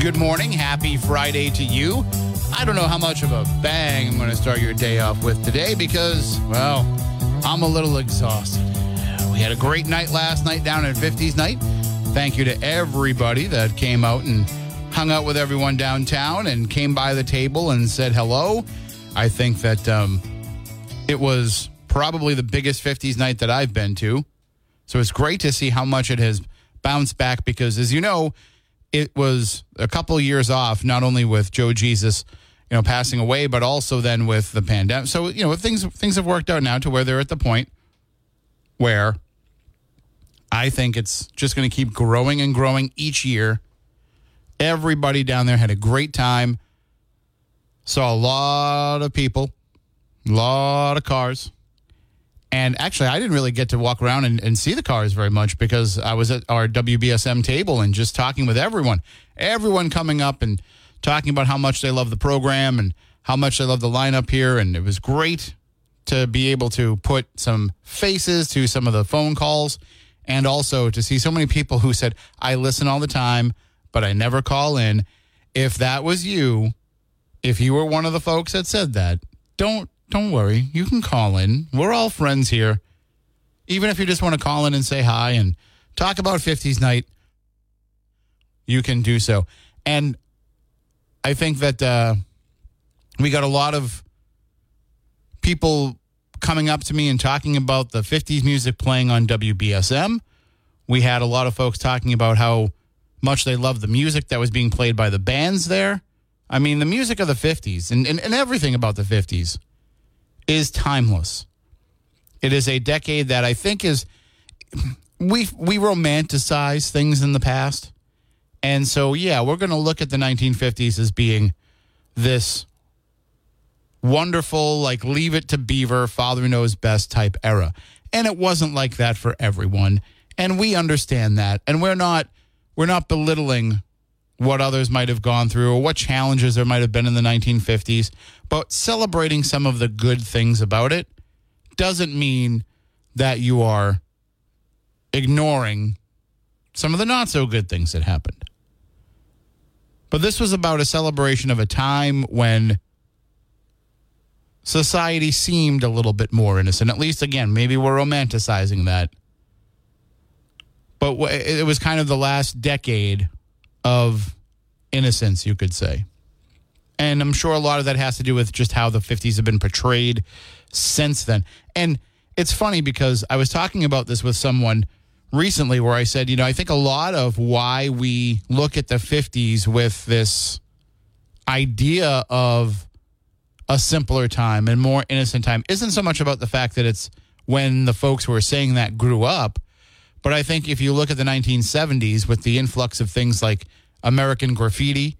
Good morning. Happy Friday to you. I don't know how much of a bang I'm going to start your day off with today because, well, I'm a little exhausted. We had a great night last night down at 50s night. Thank you to everybody that came out and hung out with everyone downtown and came by the table and said hello. I think that um, it was probably the biggest 50s night that I've been to. So it's great to see how much it has bounced back because, as you know, it was a couple years off, not only with Joe Jesus, you know, passing away, but also then with the pandemic. So you know, things things have worked out now to where they're at the point where I think it's just going to keep growing and growing each year. Everybody down there had a great time. Saw a lot of people, a lot of cars. And actually, I didn't really get to walk around and, and see the cars very much because I was at our WBSM table and just talking with everyone. Everyone coming up and talking about how much they love the program and how much they love the lineup here. And it was great to be able to put some faces to some of the phone calls and also to see so many people who said, I listen all the time, but I never call in. If that was you, if you were one of the folks that said that, don't don't worry. You can call in. We're all friends here. Even if you just want to call in and say hi and talk about 50s night, you can do so. And I think that uh, we got a lot of people coming up to me and talking about the 50s music playing on WBSM. We had a lot of folks talking about how much they love the music that was being played by the bands there. I mean, the music of the 50s and, and, and everything about the 50s is timeless. It is a decade that I think is we we romanticize things in the past. And so yeah, we're going to look at the 1950s as being this wonderful like leave it to beaver father knows best type era. And it wasn't like that for everyone. And we understand that. And we're not we're not belittling what others might have gone through or what challenges there might have been in the 1950s, but celebrating some of the good things about it doesn't mean that you are ignoring some of the not so good things that happened. But this was about a celebration of a time when society seemed a little bit more innocent. At least, again, maybe we're romanticizing that. But it was kind of the last decade of innocence, you could say. And I'm sure a lot of that has to do with just how the 50s have been portrayed since then. And it's funny because I was talking about this with someone recently where I said, you know, I think a lot of why we look at the 50s with this idea of a simpler time and more innocent time isn't so much about the fact that it's when the folks who are saying that grew up. But I think if you look at the 1970s with the influx of things like American Graffiti,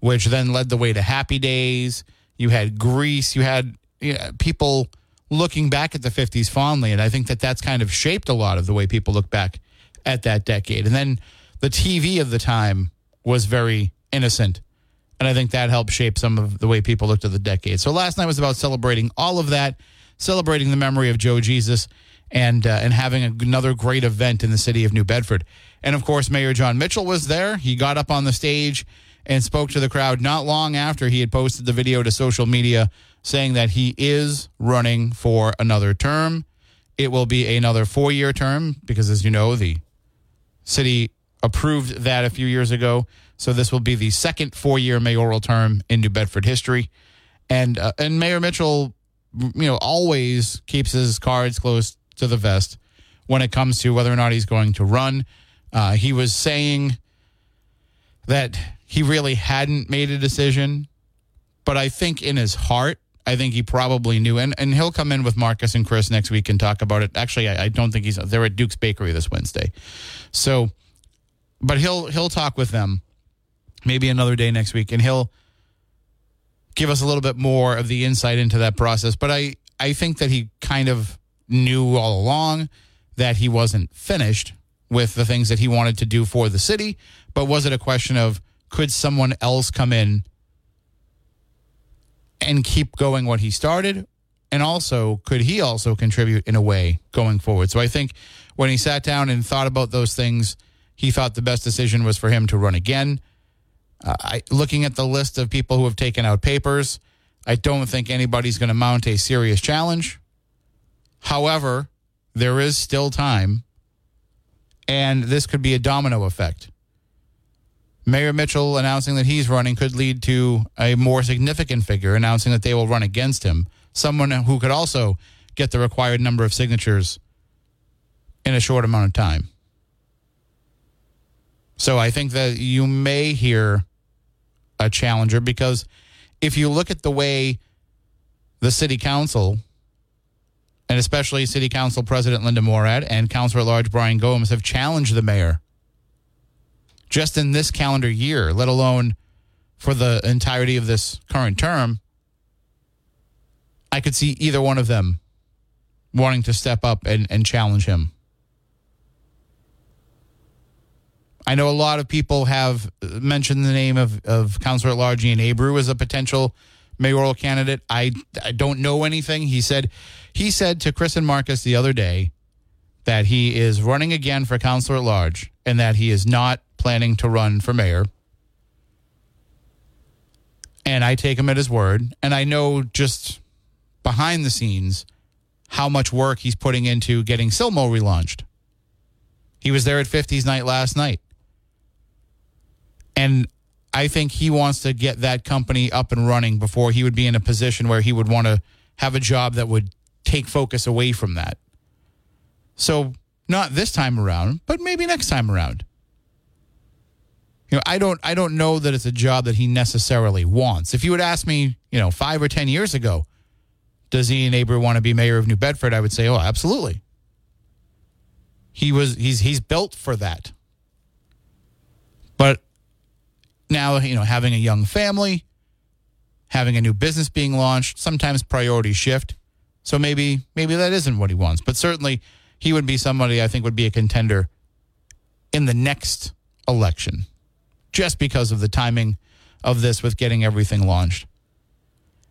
which then led the way to Happy Days. You had Grease. You had you know, people looking back at the 50s fondly. And I think that that's kind of shaped a lot of the way people look back at that decade. And then the TV of the time was very innocent. And I think that helped shape some of the way people looked at the decade. So last night was about celebrating all of that, celebrating the memory of Joe Jesus and uh, and having another great event in the city of New Bedford. And of course, Mayor Jon Mitchell was there. He got up on the stage and spoke to the crowd not long after he had posted the video to social media saying that he is running for another term. It will be another four year term because, as you know, the city approved that a few years ago. So this will be the second four year mayoral term in New Bedford history. And, uh, and Mayor Mitchell, you know, always keeps his cards close to the vest when it comes to whether or not he's going to run. Uh, he was saying that he really hadn't made a decision, but I think in his heart, I think he probably knew. And, and he'll come in with Marcus and Chris next week and talk about it. Actually, I, I don't think he's they're at Duke's Bakery this Wednesday. So but he'll he'll talk with them maybe another day next week, and he'll give us a little bit more of the insight into that process. But I I think that he kind of knew all along that he wasn't finished with the things that he wanted to do for the city. But was it a question of could someone else come in and keep going what he started? And also, could he also contribute in a way going forward? So I think when he sat down and thought about those things, he thought the best decision was for him to run again. Uh, I, looking at the list of people who have taken out papers, I don't think anybody's going to mount a serious challenge. However, there is still time, and this could be a domino effect. Mayor Mitchell announcing that he's running could lead to a more significant figure announcing that they will run against him, someone who could also get the required number of signatures in a short amount of time. So I think that you may hear a challenger because if you look at the way the city council and especially city council president Linda Morad and councilor at large Brian Gomes have challenged the mayor just in this calendar year, let alone for the entirety of this current term, I could see either one of them wanting to step up and, and challenge him. I know a lot of people have mentioned the name of, of Councilor at Large Ian Abreu as a potential mayoral candidate. I, I don't know anything. He said he said to Chris and Marcus the other day that he is running again for Councilor at Large and that he is not planning to run for mayor. And I take him at his word. And I know just behind the scenes how much work he's putting into getting Silmo relaunched. He was there at 50s night last night. And I think he wants to get that company up and running before he would be in a position where he would want to have a job that would take focus away from that. So, not this time around, but maybe next time around. You know, I don't I don't know that it's a job that he necessarily wants. If you would ask me, you know, 5 or 10 years ago, does Ian Abreu want to be mayor of New Bedford? I would say, "Oh, absolutely." He was he's he's built for that. But now, you know, having a young family, having a new business being launched, sometimes priorities shift. So maybe maybe that isn't what he wants. But certainly he would be somebody I think would be a contender in the next election just because of the timing of this with getting everything launched.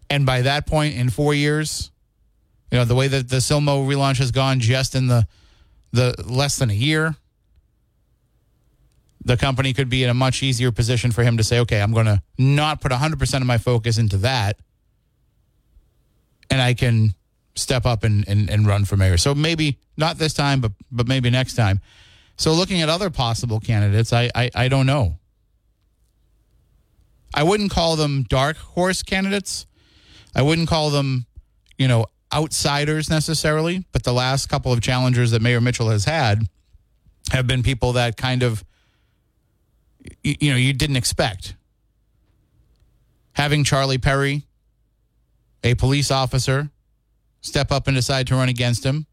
And by that point in 4 years, you know, the way that the Silmo relaunch has gone just in the the less than a year, the company could be in a much easier position for him to say, okay, I'm going to not put 100% of my focus into that. And I can step up and, and, and run for mayor. So maybe not this time, but, but maybe next time. So looking at other possible candidates, I, I, I don't know. I wouldn't call them dark horse candidates. I wouldn't call them, you know, outsiders necessarily. But the last couple of challengers that Mayor Mitchell has had have been people that kind of you, you know you didn't expect. Having Charlie Perry, a police officer, step up and decide to run against him.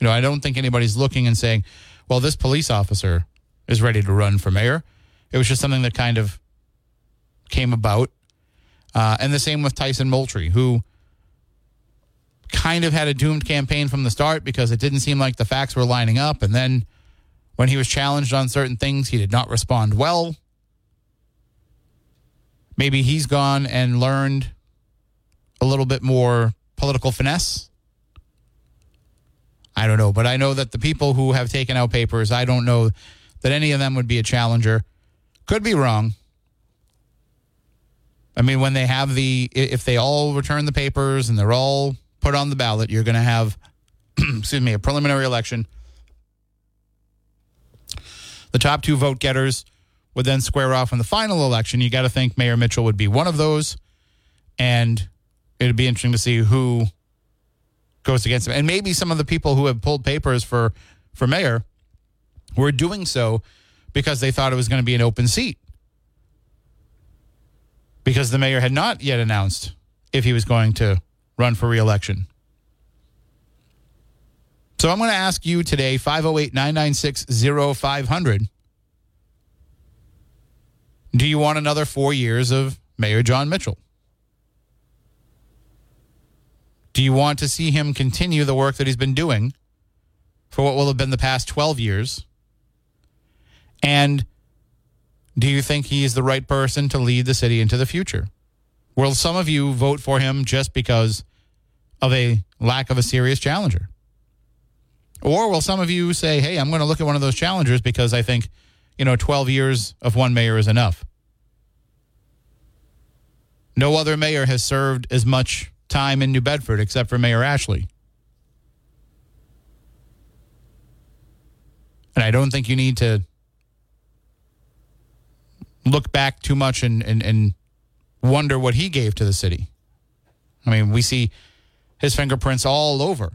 You know, I don't think anybody's looking and saying, "Well, this police officer is ready to run for mayor." It was just something that kind of came about, uh, and the same with Tyson Moultrie, who kind of had a doomed campaign from the start because it didn't seem like the facts were lining up, and then when he was challenged on certain things, he did not respond well. Maybe he's gone and learned a little bit more political finesse. I don't know, but I know that the people who have taken out papers, I don't know that any of them would be a challenger. Could be wrong. I mean, when they have the, if they all return the papers and they're all put on the ballot, you're going to have, excuse me, a preliminary election the top two vote getters would then square off in the final election. You got to think Mayor Mitchell would be one of those. And it'd be interesting to see who goes against him. And maybe some of the people who have pulled papers for, for mayor were doing so because they thought it was going to be an open seat. Because the mayor had not yet announced if he was going to run for reelection. So I'm going to ask you today 508 996 0500. Do you want another four years of Mayor Jon Mitchell? Do you want to see him continue the work that he's been doing for what will have been the past 12 years? And do you think he's the right person to lead the city into the future? Will some of you vote for him just because of a lack of a serious challenger? Or will some of you say, hey, I'm going to look at one of those challengers because I think, you know, 12 years of one mayor is enough? No other mayor has served as much time in New Bedford except for Mayor Ashley. And I don't think you need to look back too much and, and, and wonder what he gave to the city. I mean, we see his fingerprints all over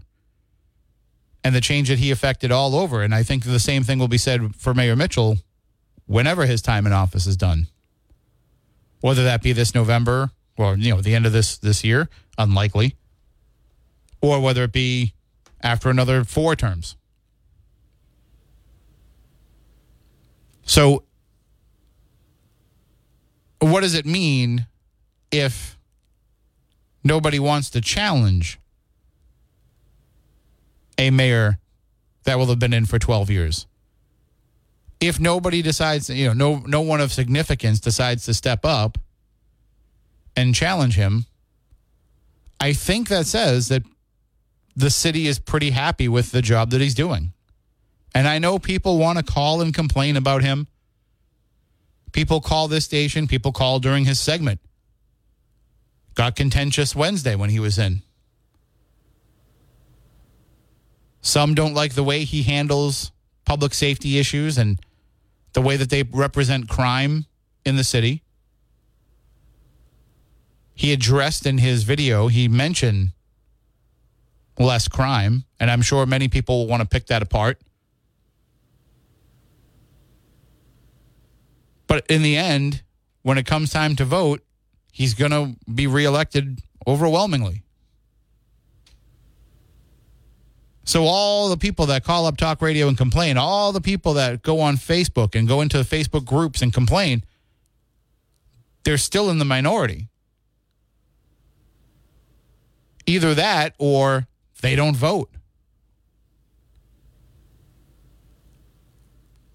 and the change that he affected all over. And I think the same thing will be said for Mayor Mitchell whenever his time in office is done. Whether that be this November or, you know, the end of this this year, unlikely. Or whether it be after another four terms. So what does it mean if nobody wants to challenge a mayor that will have been in for 12 years? If nobody decides, you know, no no one of significance decides to step up and challenge him, I think that says that the city is pretty happy with the job that he's doing. And I know people want to call and complain about him. People call this station, people call during his segment. Got contentious Wednesday when he was in. Some don't like the way he handles public safety issues and the way that they represent crime in the city. He addressed in his video, he mentioned less crime, and I'm sure many people will want to pick that apart. But in the end, when it comes time to vote, he's going to be reelected overwhelmingly. So all the people that call up talk radio and complain, all the people that go on Facebook and go into Facebook groups and complain, they're still in the minority. Either that or they don't vote.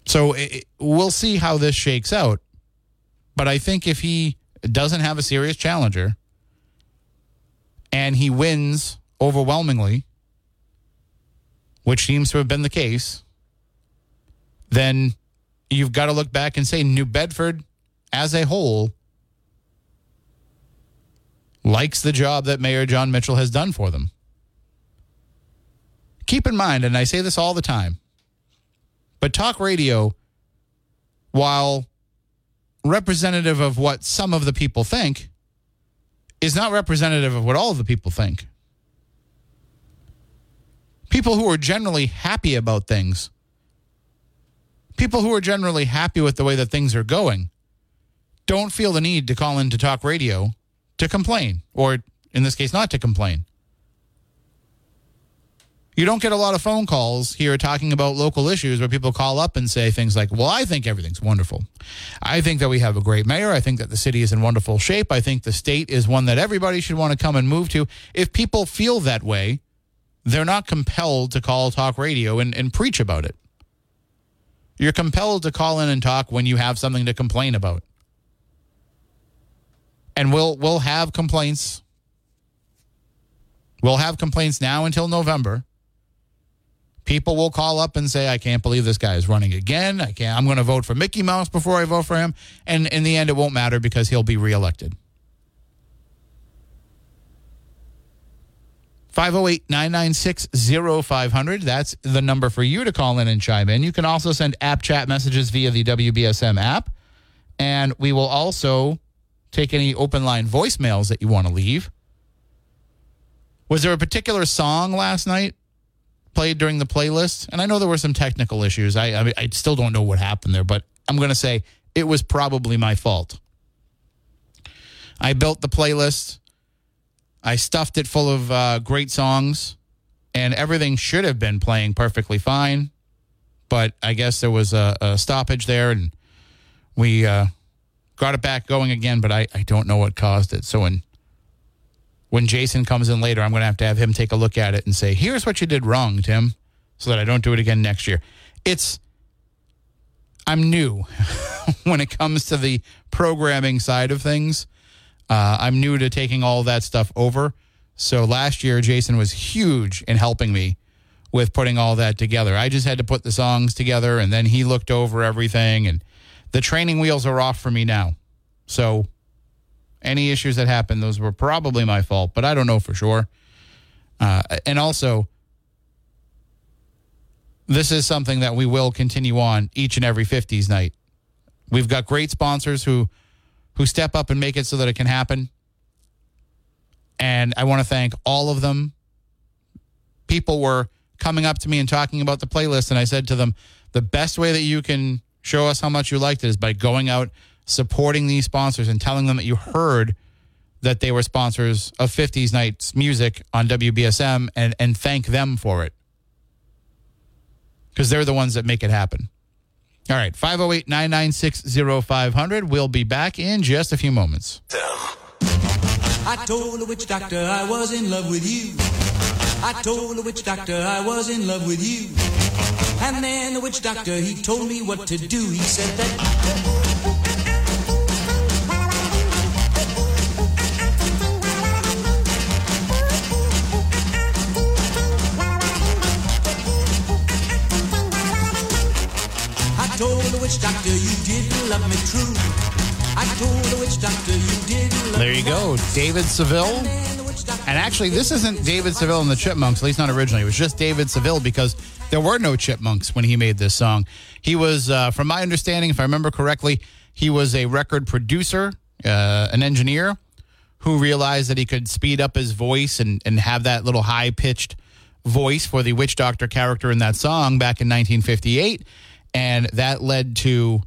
So it, we'll see how this shakes out. But I think if he doesn't have a serious challenger and he wins overwhelmingly, which seems to have been the case, then you've got to look back and say New Bedford as a whole likes the job that Mayor Jon Mitchell has done for them. Keep in mind, and I say this all the time, but talk radio, while representative of what some of the people think, is not representative of what all of the people think. People who are generally happy about things, people who are generally happy with the way that things are going, don't feel the need to call into talk radio to complain, or in this case, not to complain. You don't get a lot of phone calls here talking about local issues where people call up and say things like, Well, I think everything's wonderful. I think that we have a great mayor. I think that the city is in wonderful shape. I think the state is one that everybody should want to come and move to. If people feel that way, they're not compelled to call talk radio and, and preach about it. You're compelled to call in and talk when you have something to complain about. And we'll we'll have complaints. We'll have complaints now until November people will call up and say, I can't believe this guy is running again. I can't, I'm going to vote for Mickey Mouse before I vote for him. And in the end, it won't matter because he'll be reelected. 508 996 0500. That's the number for you to call in and chime in. You can also send app chat messages via the WBSM app. And we will also take any open line voicemails that you want to leave. Was there a particular song last night played during the playlist, and I know there were some technical issues. I I, I still don't know what happened there, but I'm going to say it was probably my fault. I built the playlist. I stuffed it full of uh, great songs, and everything should have been playing perfectly fine. But I guess there was a, a stoppage there, and we uh, got it back going again, but I, I don't know what caused it. So when when Jason comes in later, I'm going to have to have him take a look at it and say, "Here's what you did wrong, Tim," so that I don't do it again next year. It's I'm new when it comes to the programming side of things. Uh, I'm new to taking all that stuff over. So last year, Jason was huge in helping me with putting all that together. I just had to put the songs together, and then he looked over everything, and the training wheels are off for me now. So any issues that happened, those were probably my fault, but I don't know for sure. Uh, and also, this is something that we will continue on each and every 50s night. We've got great sponsors who who step up and make it so that it can happen. And I want to thank all of them. People were coming up to me and talking about the playlist, and I said to them, the best way that you can show us how much you liked it is by going out, supporting these sponsors, and telling them that you heard that they were sponsors of 50s Nights music on WBSM and, and thank them for it. Because they're the ones that make it happen. All right, 508 996 0500. We'll be back in just a few moments. I told the witch doctor I was in love with you. I told the witch doctor I was in love with you. And then the witch doctor, he told me what to do. He said that. Love me true. I told the witch doctor you love There you go, David Seville. And actually, this isn't David Seville and the Chipmunks, at least not originally. It was just David Seville because there were no Chipmunks when he made this song. He was, uh, from my understanding, if I remember correctly, he was a record producer, uh, an engineer who realized that he could speed up his voice and, and have that little high pitched voice for the witch doctor character in that song back in 1958. And that led to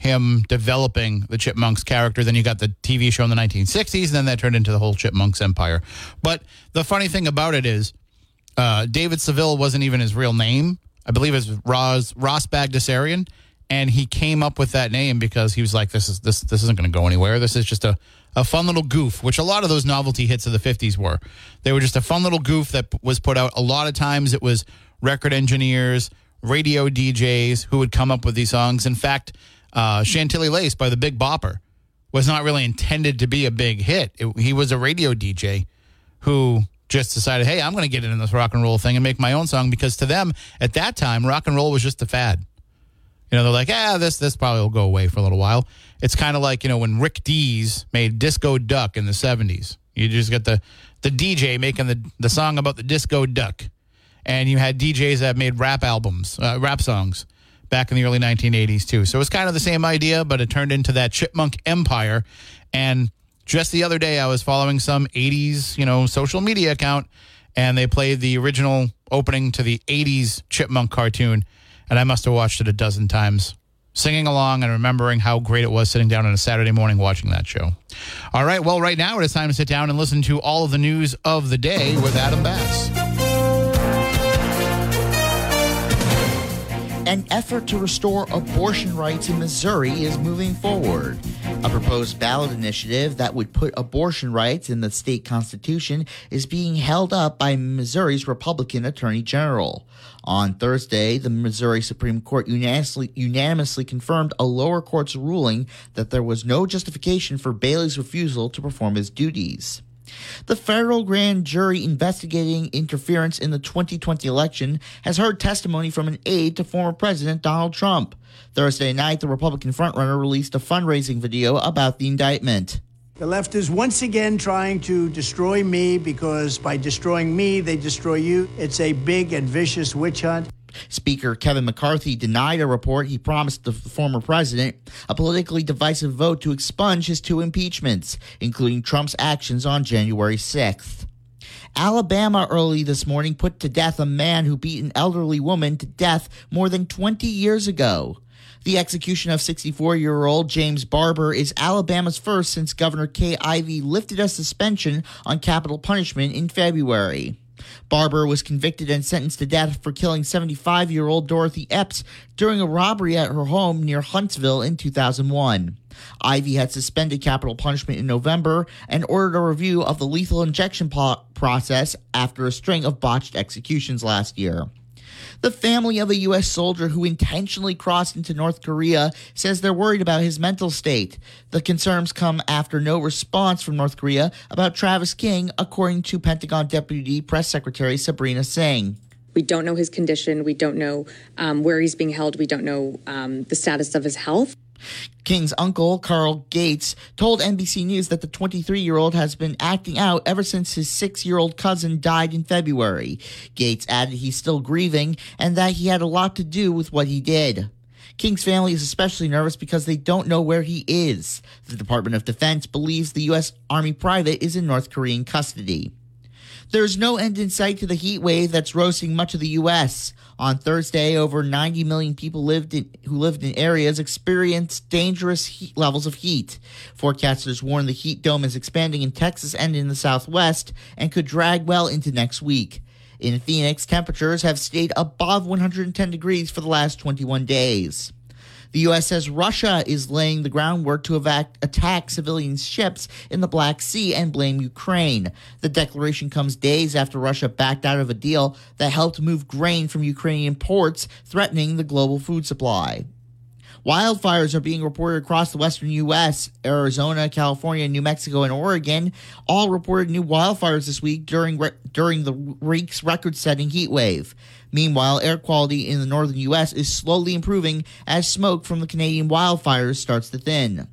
him developing the Chipmunks character. Then you got the TV show in the 1960s, and then that turned into the whole Chipmunks empire. But the funny thing about it is, uh, David Seville wasn't even his real name. I believe it's Ross Ross Bagdasarian, and he came up with that name because he was like, "This is this this isn't going to go anywhere. This is just a a fun little goof." Which a lot of those novelty hits of the 50s were. They were just a fun little goof that was put out. A lot of times it was record engineers, radio DJs who would come up with these songs. In fact, uh, Chantilly Lace by the Big Bopper was not really intended to be a big hit. It, he was a radio DJ who just decided, hey, I'm going to get in this rock and roll thing and make my own song because to them at that time, rock and roll was just a fad. You know, they're like, ah, this this probably will go away for a little while. It's kind of like you know when Rick Dees made Disco Duck in the '70s. You just got the the DJ making the the song about the disco duck, and you had DJs that made rap albums, uh, rap songs back in the early 1980s too. So it's kind of the same idea, but it turned into that chipmunk empire. And just the other day, I was following some 80s, you know, social media account, and they played the original opening to the 80s chipmunk cartoon, and I must have watched it a dozen times. Singing along and remembering how great it was sitting down on a Saturday morning watching that show. All right, well, right now it is time to sit down and listen to all of the news of the day with Adam Bass. An effort to restore abortion rights in Missouri is moving forward. A proposed ballot initiative that would put abortion rights in the state constitution is being held up by Missouri's Republican Attorney General. On Thursday, the Missouri Supreme Court unanimously, unanimously confirmed a lower court's ruling that there was no justification for Bailey's refusal to perform his duties. The federal grand jury investigating interference in the 2020 election has heard testimony from an aide to former President Donald Trump. Thursday night, the Republican frontrunner released a fundraising video about the indictment. The left is once again trying to destroy me because by destroying me, they destroy you. It's a big and vicious witch hunt. Speaker Kevin McCarthy denied a report he promised the former president a politically divisive vote to expunge his two impeachments, including Trump's actions on January 6th. Alabama early this morning put to death a man who beat an elderly woman to death more than 20 years ago. The execution of 64 year old James Barber is Alabama's first since Governor Kay Ivey lifted a suspension on capital punishment in February. Barber was convicted and sentenced to death for killing 75 year old Dorothy Epps during a robbery at her home near Huntsville in 2001. Ivey had suspended capital punishment in November and ordered a review of the lethal injection po- process after a string of botched executions last year. The family of a U.S. soldier who intentionally crossed into North Korea says they're worried about his mental state. The concerns come after no response from North Korea about Travis King, according to Pentagon Deputy Press Secretary Sabrina Singh. We don't know his condition. We don't know um, where he's being held. We don't know um, the status of his health. King's uncle, Carl Gates, told NBC News that the 23 year old has been acting out ever since his six year old cousin died in February. Gates added he's still grieving and that he had a lot to do with what he did. King's family is especially nervous because they don't know where he is. The Department of Defense believes the U.S. Army private is in North Korean custody. There's no end in sight to the heat wave that's roasting much of the U.S. On Thursday, over 90 million people lived in, who lived in areas experienced dangerous levels of heat. Forecasters warn the heat dome is expanding in Texas and in the Southwest and could drag well into next week. In Phoenix, temperatures have stayed above 110 degrees for the last 21 days. The U.S. says Russia is laying the groundwork to evac- attack civilian ships in the Black Sea and blame Ukraine. The declaration comes days after Russia backed out of a deal that helped move grain from Ukrainian ports, threatening the global food supply. Wildfires are being reported across the western U.S. Arizona, California, New Mexico, and Oregon all reported new wildfires this week during re- during the week's record-setting heat wave. Meanwhile, air quality in the northern U.S. is slowly improving as smoke from the Canadian wildfires starts to thin.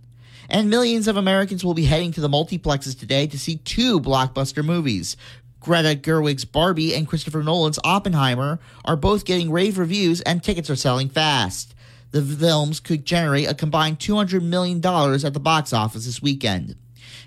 And millions of Americans will be heading to the multiplexes today to see two blockbuster movies. Greta Gerwig's Barbie and Christopher Nolan's Oppenheimer are both getting rave reviews and tickets are selling fast. The films could generate a combined $200 million at the box office this weekend.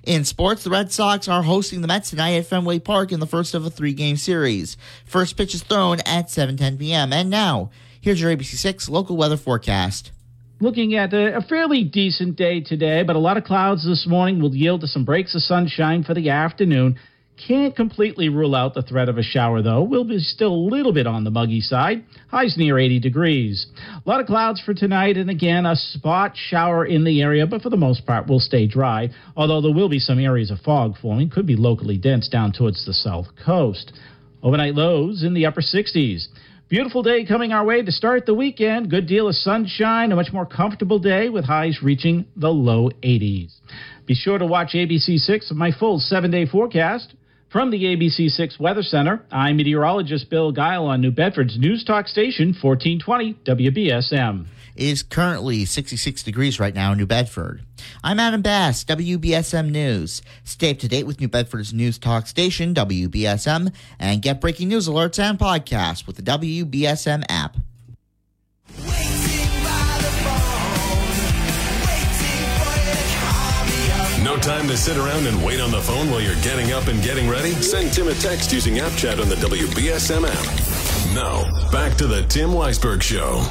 In sports, the Red Sox are hosting the Mets tonight at Fenway Park in the first of a three-game series. First pitch is thrown at 7:10 p.m. And now, here's your ABC6 local weather forecast. Looking at a, a fairly decent day today, but a lot of clouds this morning will yield to some breaks of sunshine for the afternoon. Can't completely rule out the threat of a shower, though. We'll be still a little bit on the muggy side. Highs near 80 degrees. A lot of clouds for tonight, and again, a spot shower in the area, but for the most part, we'll stay dry. Although there will be some areas of fog forming, could be locally dense down towards the south coast. Overnight lows in the upper 60s. Beautiful day coming our way to start the weekend. Good deal of sunshine, a much more comfortable day with highs reaching the low 80s. Be sure to watch ABC6 of my full seven day forecast. From the ABC6 Weather Center, I'm meteorologist Bill Gile on New Bedford's News Talk Station, 1420 WBSM. It is currently 66 degrees right now in New Bedford. I'm Adam Bass, WBSM News. Stay up to date with New Bedford's News Talk Station, WBSM, and get breaking news alerts and podcasts with the WBSM app. No time to sit around and wait on the phone while you're getting up and getting ready? Send Tim a text using App Chat on the WBSM app. Now, back to the Tim Weisberg Show.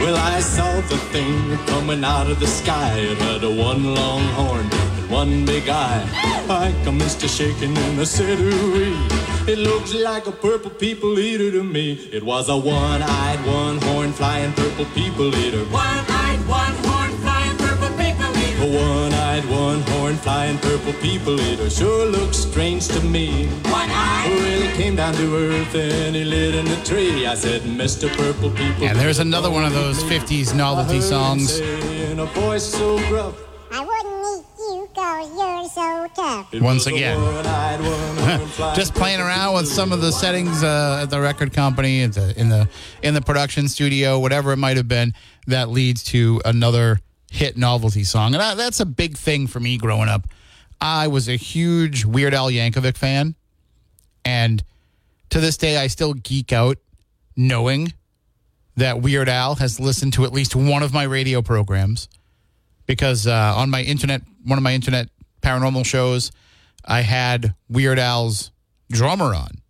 Well, I saw the thing coming out of the sky. It had a one long horn and one big eye. I commenced to shaking and I said, ooh It looks like a purple people eater to me. It was a one-eyed, one-horn flying purple people eater. One-eyed, one-horn flying purple people eater. A one-eyed, one-horn flying purple people eater sure looks strange to me. One-eyed. Well, he came down to earth and he lit in a tree. I said, Mr. Purple People. And there's another one of those 50s novelty songs. In a voice so gruff. I wouldn't eat you cause you're so tough. Once again. one-eyed, one-horn flying Just playing around with some of the settings uh, at the record company, at the, in the in the production studio, whatever it might have been, that leads to another hit novelty song, and I, that's a big thing for me growing up. I was a huge Weird Al Yankovic fan, and to this day, I still geek out knowing that Weird Al has listened to at least one of my radio programs because uh, on my internet, one of my internet paranormal shows, I had Weird Al's drummer on,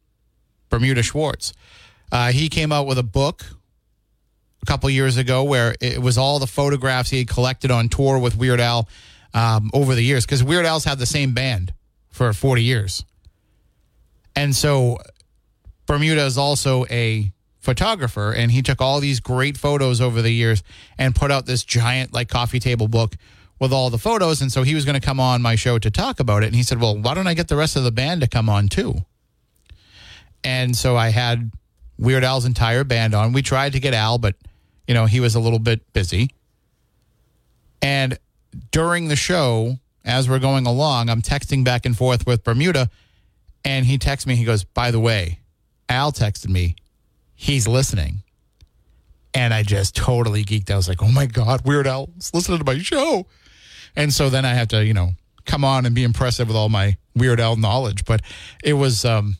Bermuda Schwartz. Uh, he came out with a book a couple years ago where it was all the photographs he had collected on tour with Weird Al um, over the years because Weird Al's had the same band for 40 years. And so Bermuda is also a photographer and he took all these great photos over the years and put out this giant like coffee table book with all the photos and so he was going to come on my show to talk about it and he said well why don't i get the rest of the band to come on too and so i had weird al's entire band on we tried to get al but you know he was a little bit busy and during the show as we're going along i'm texting back and forth with bermuda and he texts me he goes by the way al texted me he's listening. And I just totally geeked. I was like, oh my God, Weird Al's listening to my show. And so then I have to, you know, come on and be impressive with all my Weird Al knowledge. But it was um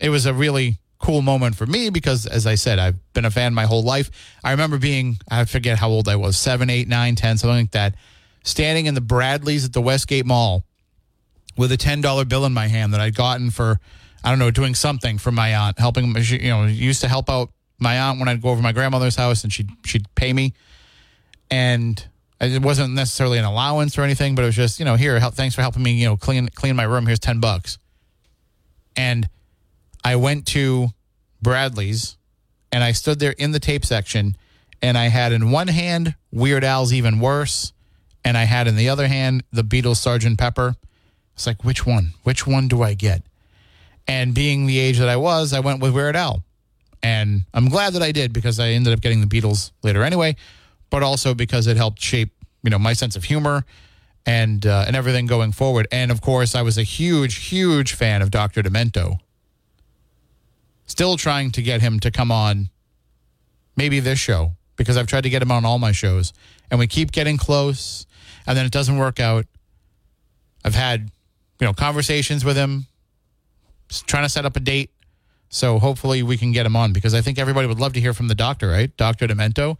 it was a really cool moment for me because as I said, I've been a fan my whole life. I remember being I forget how old I was, seven, eight, nine, ten, something like that, standing in the Bradlees at the Westgate Mall with a ten dollar bill in my hand that I'd gotten for I don't know, doing something for my aunt, helping. You know, used to help out my aunt when I'd go over my grandmother's house, and she'd she'd pay me, and it wasn't necessarily an allowance or anything, but it was just you know, here, help, thanks for helping me, you know, clean clean my room. Here's ten bucks, and I went to Bradlees, and I stood there in the tape section, and I had in one hand Weird Al's even worse, and I had in the other hand the Beatles Sergeant Pepper. It's like which one? Which one do I get? And being the age that I was, I went with Weird Al. And I'm glad that I did because I ended up getting the Beatles later anyway, but also because it helped shape, you know, my sense of humor and uh, and everything going forward. And of course, I was a huge, huge fan of Dr. Demento. Still trying to get him to come on maybe this show because I've tried to get him on all my shows and we keep getting close and then it doesn't work out. I've had, you know, conversations with him trying to set up a date. So hopefully we can get him on because I think everybody would love to hear from the doctor, right? Dr. Demento.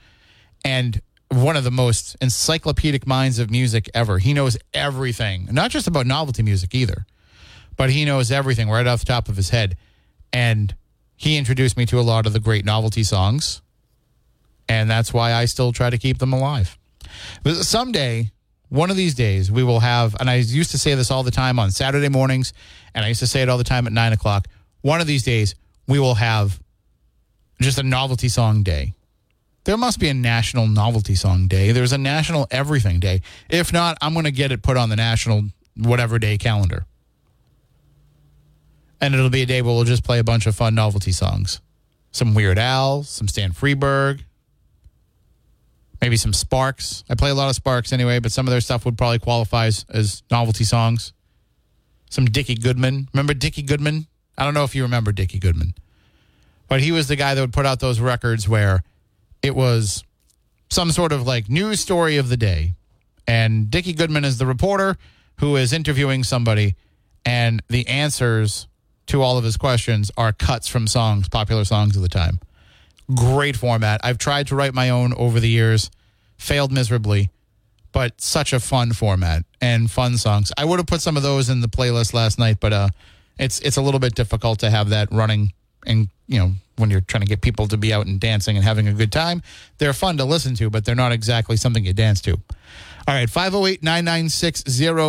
And one of the most encyclopedic minds of music ever. He knows everything, not just about novelty music either, but he knows everything right off the top of his head. And he introduced me to a lot of the great novelty songs. And that's why I still try to keep them alive. But someday, one of these days, we will have, and I used to say this all the time on Saturday mornings and I used to say it all the time at nine o'clock. One of these days, we will have just a novelty song day. There must be a national novelty song day. There's a national everything day. If not, I'm going to get it put on the national whatever day calendar. And it'll be a day where we'll just play a bunch of fun novelty songs. Some Weird Al, some Stan Freberg, maybe some Sparks. I play a lot of Sparks anyway, but some of their stuff would probably qualify as, as novelty songs some Dickie Goodman. Remember Dickie Goodman? I don't know if you remember Dickie Goodman, but he was the guy that would put out those records where it was some sort of like news story of the day. And Dickie Goodman is the reporter who is interviewing somebody, and the answers to all of his questions are cuts from songs, popular songs of the time. Great format. I've tried to write my own over the years, failed miserably but such a fun format and fun songs. I would have put some of those in the playlist last night, but uh, it's it's a little bit difficult to have that running and you know when you're trying to get people to be out and dancing and having a good time. They're fun to listen to, but they're not exactly something you dance to. All right, 508 996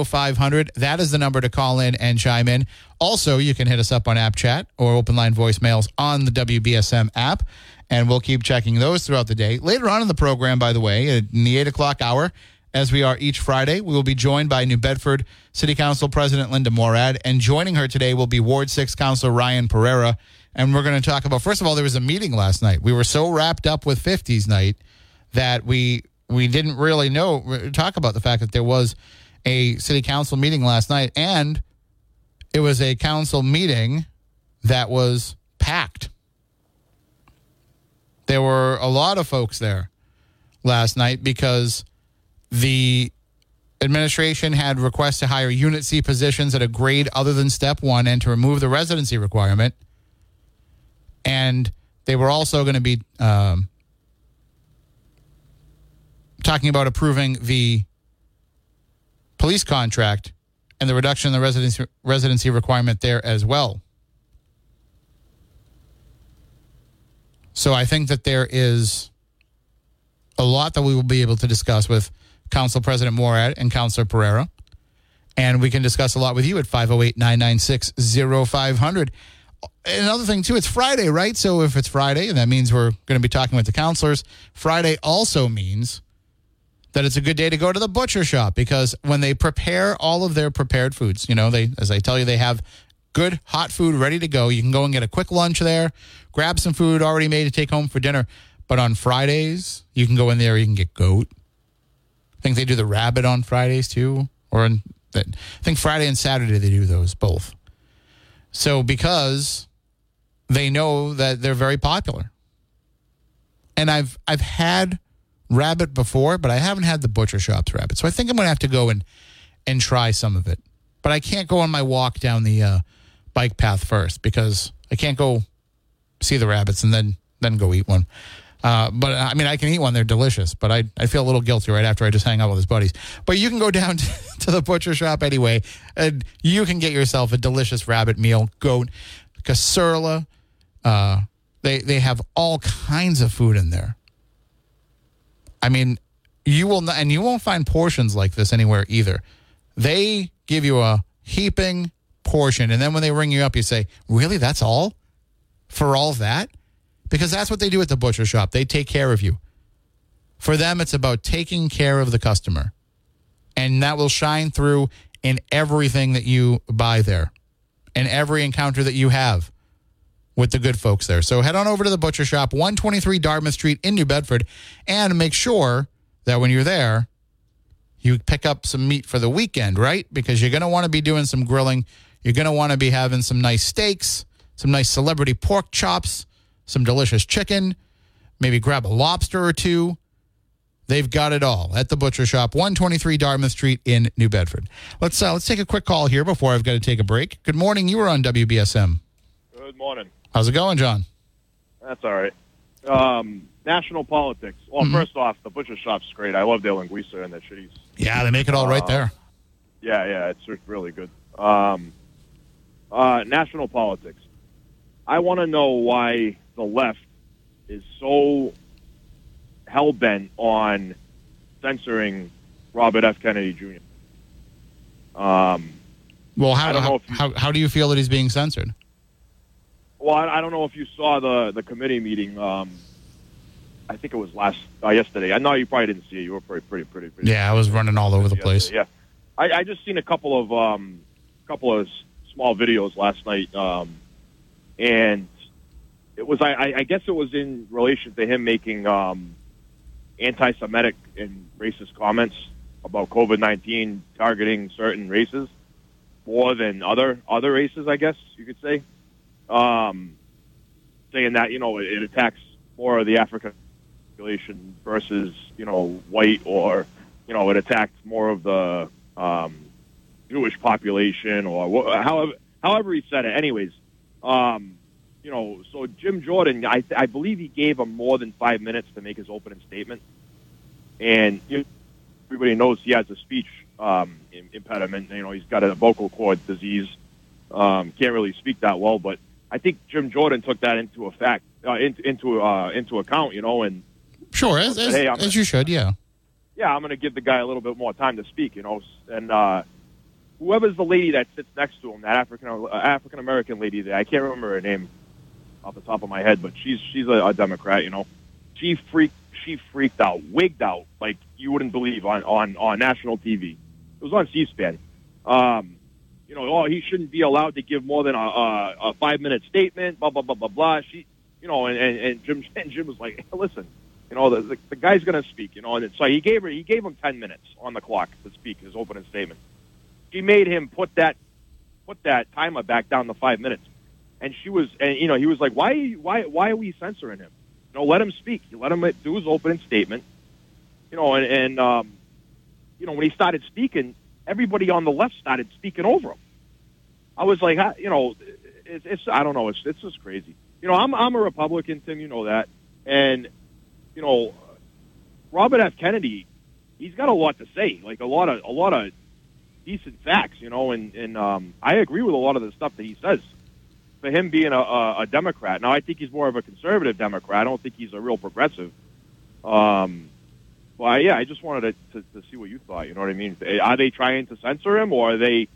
0500. That is the number to call in and chime in. Also, you can hit us up on App Chat or open line voicemails on the WBSM app, and we'll keep checking those throughout the day. Later on in the program, by the way, in the 8 o'clock hour, as we are each Friday. We will be joined by New Bedford City Council President Linda Morad, and joining her today will be Ward 6 Councilor Ryan Pereira. And we're going to talk about, first of all, there was a meeting last night. We were so wrapped up with 50s night that we we didn't really know, talk about the fact that there was a city council meeting last night, and it was a council meeting that was packed. There were a lot of folks there last night because the administration had requests to hire Unit C positions at a grade other than step one and to remove the residency requirement. And they were also going to be um, talking about approving the police contract and the reduction in the residency, residency requirement there as well. So I think that there is a lot that we will be able to discuss with Council President Morad and Councilor Pereira. And we can discuss a lot with you at 508 996 0500. Another thing too, it's Friday, right? So if it's Friday, and that means we're going to be talking with the counselors. Friday also means that it's a good day to go to the butcher shop because when they prepare all of their prepared foods, you know, they as I tell you, they have good hot food ready to go. You can go and get a quick lunch there, grab some food already made to take home for dinner. But on Fridays, you can go in there. You can get goat. I think they do the rabbit on Fridays too, or in. I think Friday and Saturday they do those both. So because they know that they're very popular, and I've I've had rabbit before, but I haven't had the butcher shop's rabbit. So I think I'm gonna have to go and and try some of it. But I can't go on my walk down the uh, bike path first because I can't go see the rabbits and then then go eat one. Uh, but I mean, I can eat one; they're delicious. But I I feel a little guilty right after I just hang out with his buddies. But you can go down to, the butcher shop anyway, and you can get yourself a delicious rabbit meal, goat, caçoila. Uh, they they have all kinds of food in there. I mean, you will not, and you won't find portions like this anywhere either. They give you a heaping portion, and then when they ring you up, you say, "Really? That's all for all that?" Because that's what they do at the butcher shop. They take care of you. For them, it's about taking care of the customer, and that will shine through in everything that you buy there, and every encounter that you have with the good folks there. So head on over to the butcher shop, 123 Dartmouth Street in New Bedford, and make sure that when you're there, you pick up some meat for the weekend, right? Because you're going to want to be doing some grilling. You're going to want to be having some nice steaks, some nice celebrity pork chops, some delicious chicken, maybe grab a lobster or two. They've got it all at the butcher shop, 123 Dartmouth Street in New Bedford. Let's uh, let's take a quick call here before I've got to take a break. Good morning. You were on WBSM. Good morning. How's it going, John? That's all right. Um, national politics. Well, Mhm. first off, the butcher shop's great. I love their linguiça and their shitties. Yeah, they make it all right Uh, there. Yeah, yeah, it's really good. Um, uh, national politics. I want to know why the left is so hell bent on censoring Robert F. Kennedy Jr. Um, Well, how don't how, how how do you feel that he's being censored? Well, I, I don't know if you saw the the committee meeting. Um, I think it was last uh, yesterday. I know you probably didn't see it. You were pretty pretty pretty. pretty Yeah, I was running all over the place. Yeah, I, I just seen a couple of um, couple of small videos last night, um, and it was I, I guess it was in relation to him making um, anti-Semitic and racist comments about COVID nineteen targeting certain races more than other other races. I guess you could say, um, saying that you know it, it attacks more of the African population versus you know white or you know it attacks more of the um, Jewish population or wha- however however he said it. Anyways, um, you know, so Jim Jordan, I, I believe he gave him more than five minutes to make his opening statement, and you everybody knows he has a speech um, impediment. You know, he's got a vocal cord disease, um, can't really speak that well. But I think Jim Jordan took that into effect, uh, into into uh, into account. You know, and Sure, as as, Hey, I'm- as you should. Yeah. yeah, I'm going to give the guy a little bit more time to speak, you know. And uh, whoever's the lady that sits next to him, that African uh, African American lady there, I can't remember her name off the top of my head, but she's she's a, a Democrat, you know. She freaked she freaked out, wigged out like you wouldn't believe on on on national TV. It was on C-SPAN. Um, you know, oh, he shouldn't be allowed to give more than a, a, a five minute statement. Blah blah blah blah blah. She, you know, and and, and Jim and Jim was like, listen, you know, the, the, the guy's going to speak, you know, and so he gave her, he gave him 10 minutes on the clock to speak his opening statement. She made him put that, put that timer back down to five minutes. And she was, and you know, he was like, why, why, why are we censoring him? You know, let him speak. You let him do his opening statement. You know, and, and, um, you know, when he started speaking, everybody on the left started speaking over him. I was like, huh, you know, it's, it's I don't know, it's, it's just crazy. You know, I'm, I'm a Republican, Tim, you know that. And, you know, Robert F. Kennedy, he's got a lot to say, like a lot of a lot of decent facts, you know, and and um, I agree with a lot of the stuff that he says. For him being a, a, a Democrat, now I think he's more of a conservative Democrat. I don't think he's a real progressive. Um, well, yeah, I just wanted to, to, to see what you thought. You know what I mean? Are they trying to censor him, or are they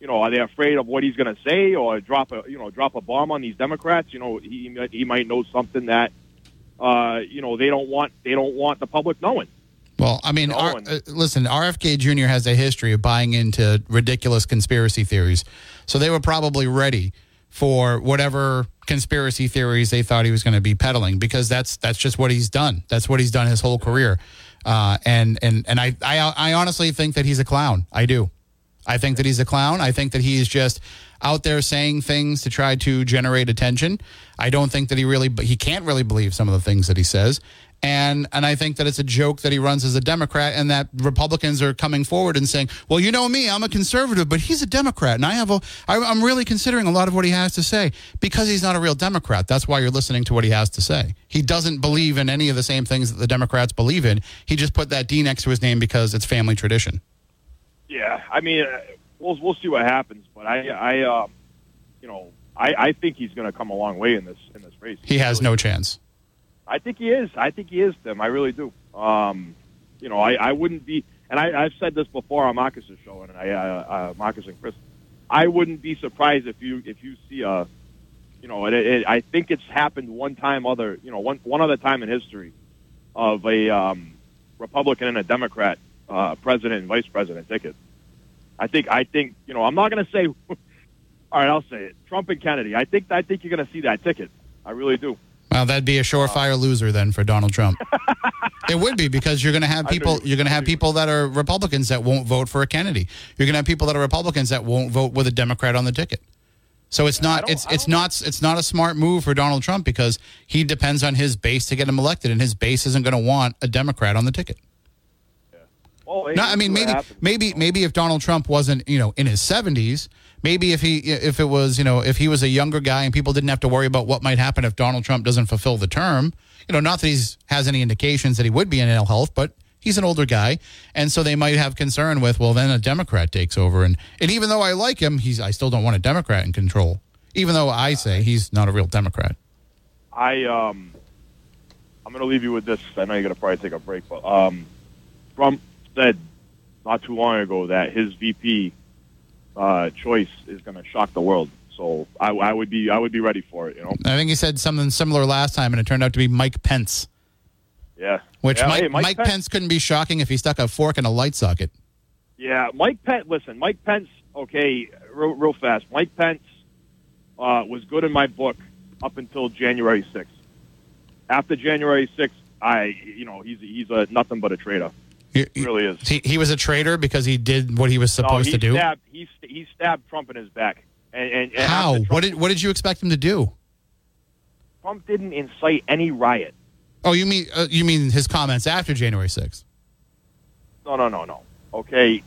you know, are they afraid of what he's going to say or drop a, you know, drop a bomb on these Democrats? You know, he might- he might know something that, uh, you know, they don't want they don't want the public knowing. Well, I mean, R- uh, listen, RFK Jr. has a history of buying into ridiculous conspiracy theories. So they were probably ready for whatever conspiracy theories they thought he was going to be peddling because that's that's just what he's done. That's what he's done his whole career. Uh, and and and I, I I honestly think that he's a clown. I do. I think that he's a clown. I think that he is just out there saying things to try to generate attention. I don't think that he really, he can't really believe some of the things that he says. And and I think that it's a joke that he runs as a Democrat, and that Republicans are coming forward and saying, "Well, you know me, I'm a conservative, but he's a Democrat, and I have a, I, I'm really considering a lot of what he has to say because he's not a real Democrat. That's why you're listening to what he has to say. He doesn't believe in any of the same things that the Democrats believe in. He just put that D next to his name because it's family tradition. Yeah, I mean, uh, we'll we'll see what happens, but I I um, you know, I I think he's going to come a long way in this in this race. He has no chance. I think he is. I think he is, Tim. I really do. Um, you know, I, I wouldn't be, and I, I've said this before on Marcus's show, and I, uh, uh, Marcus and Chris, I wouldn't be surprised if you if you see a, you know, it, it, I think it's happened one time other, you know, one one other time in history, of a um, Republican and a Democrat uh, president and vice president ticket. I think I think you know I'm not going to say. all right, I'll say it. Trump and Kennedy. I think I think you're going to see that ticket. I really do. Well, that'd be a surefire loser then for Donald Trump. it would be because you're going to have people. you- You're going to have people that are Republicans that won't vote for a Kennedy. You're going to have people that are Republicans that won't vote with a Democrat on the ticket. So it's not. It's it's not. It's not a smart move for Donald Trump because he depends on his base to get him elected, and his base isn't going to want a Democrat on the ticket. Yeah. Well, No, I mean we'll see what maybe maybe maybe if Donald Trump wasn't you know in his seventies, maybe if he if it was you know if he was a younger guy and people didn't have to worry about what might happen if Donald Trump doesn't fulfill the term, you know, not that he's has any indications that he would be in ill health, but he's an older guy, and so they might have concern with well then a Democrat takes over, and and even though I like him, he's I still don't want a Democrat in control, even though I say he's not a real Democrat. I um, I'm going to leave you with this. I know you're going to probably take a break, but um, Trump said not too long ago that his VP uh, choice is going to shock the world. So I, I would be I would be ready for it. You know. I think he said something similar last time, and it turned out to be Mike Pence. Yeah. Which Yeah, Mike, hey, Mike, Pence. couldn't be shocking if he stuck a fork in a light socket. Yeah, Mike Pence. Listen, Mike Pence. Okay, real, real fast. Mike Pence uh, was good in my book up until January sixth. After January sixth, I you know he's he's a nothing but a traitor. He, really is. He, he was a traitor because he did what he was supposed no, he to do. Stabbed, he he stabbed Trump in his back. And, and, and How? Trump, What did what did you expect him to do? Trump didn't incite any riot. Oh, you mean uh, you mean his comments after January sixth? No, no, no, no. Okay,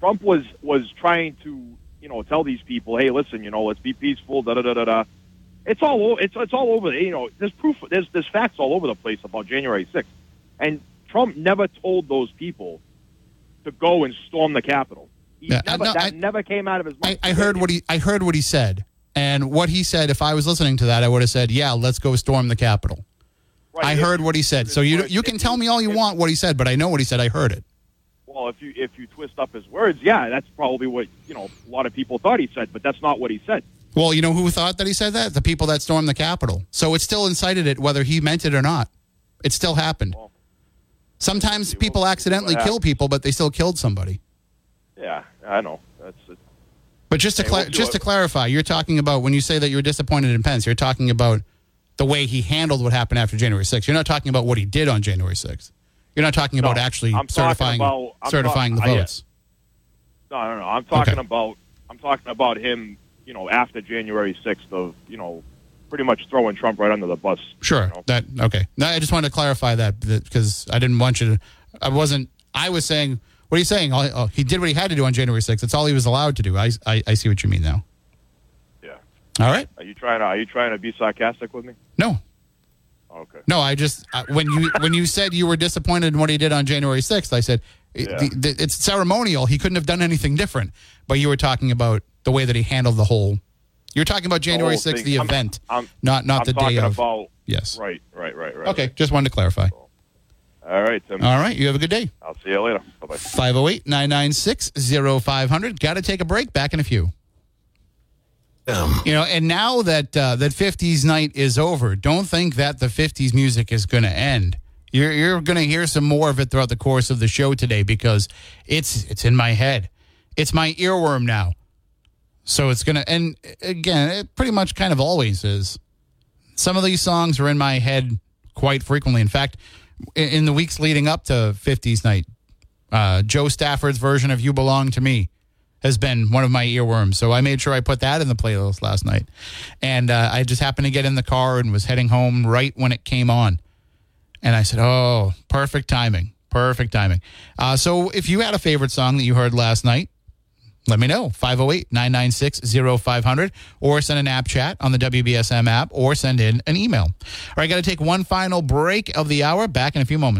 Trump was was trying to you know tell these people, hey, listen, you know, let's be peaceful. Da da da da da. It's all o- it's it's all over. You know, there's proof. There's there's facts all over the place about January sixth, and Trump never told those people to go and storm the Capitol. He Yeah, never, no, that I- never came out of his mouth. I, I heard what he I heard what he said, and what he said. If I was listening to that, I would have said, "Yeah, let's go storm the Capitol." I heard what he said. So you you can tell me all you want what he said, but I know what he said. I heard it. Well, if you if you twist up his words, yeah, that's probably what you know. A lot of people thought he said, but that's not what he said. Well, you know who thought that he said that? The people that stormed the Capitol. So it still incited it, whether he meant it or not. It still happened. Sometimes people accidentally what kill people, but they still killed somebody. Yeah, I know. That's it. But just to Hey, cla- we'll just it. to clarify, you're talking about when you say that you're disappointed in Pence, you're talking about the way he handled what happened after January 6th. You're not talking about what he did on January 6th. You're not talking about actually I'm certifying about- certifying talk- the I- votes. No, no, no. I'm talking Okay. about I'm talking about him. You know, after January sixth of you know, pretty much throwing Trump right under the bus. Sure. That okay. No, I just wanted to clarify that because I didn't want you to. I wasn't. I was saying. What are you saying? Oh, oh, he did what he had to do on January 6th. That's all he was allowed to do. I, I, I see what you mean now. Yeah. All right. Are you trying to Are you trying to be sarcastic with me? No. Okay. No, I just I, when you when you said you were disappointed in what he did on January 6th, I said Yeah. the, the, it's ceremonial. He couldn't have done anything different. But you were talking about the way that he handled the whole. You're talking about January whole 6th, thing. the I'm- event, I'm- not not I'm the day of. about. Yes. Right. Right. Right. Right. Okay, just wanted to clarify. All right, Tim. All right. You have a good day. I'll see you later. Bye bye. 508 996 0500. Got to take a break. Back in a few. You know, and now that uh, that 50s night is over, don't think that the 50s music is going to end. You're you're going to hear some more of it throughout the course of the show today because it's it's in my head. It's my earworm now. So it's going to and again, it pretty much kind of always is. Some of these songs are in my head quite frequently. In fact, in- the weeks leading up to 50s night, uh, Jo Stafford's version of "You Belong to Me" has been one of my earworms. So I made sure I put that in the playlist last night, and uh, I just happened to get in the car and was heading home right when it came on, and I said, "Oh, perfect timing, perfect timing." Uh, so if you had a favorite song that you heard last night. Let me know. 508 996 0500 or send an app chat on the WBSM app or send in an email. All right, got to take one final break of the hour. Back in a few moments.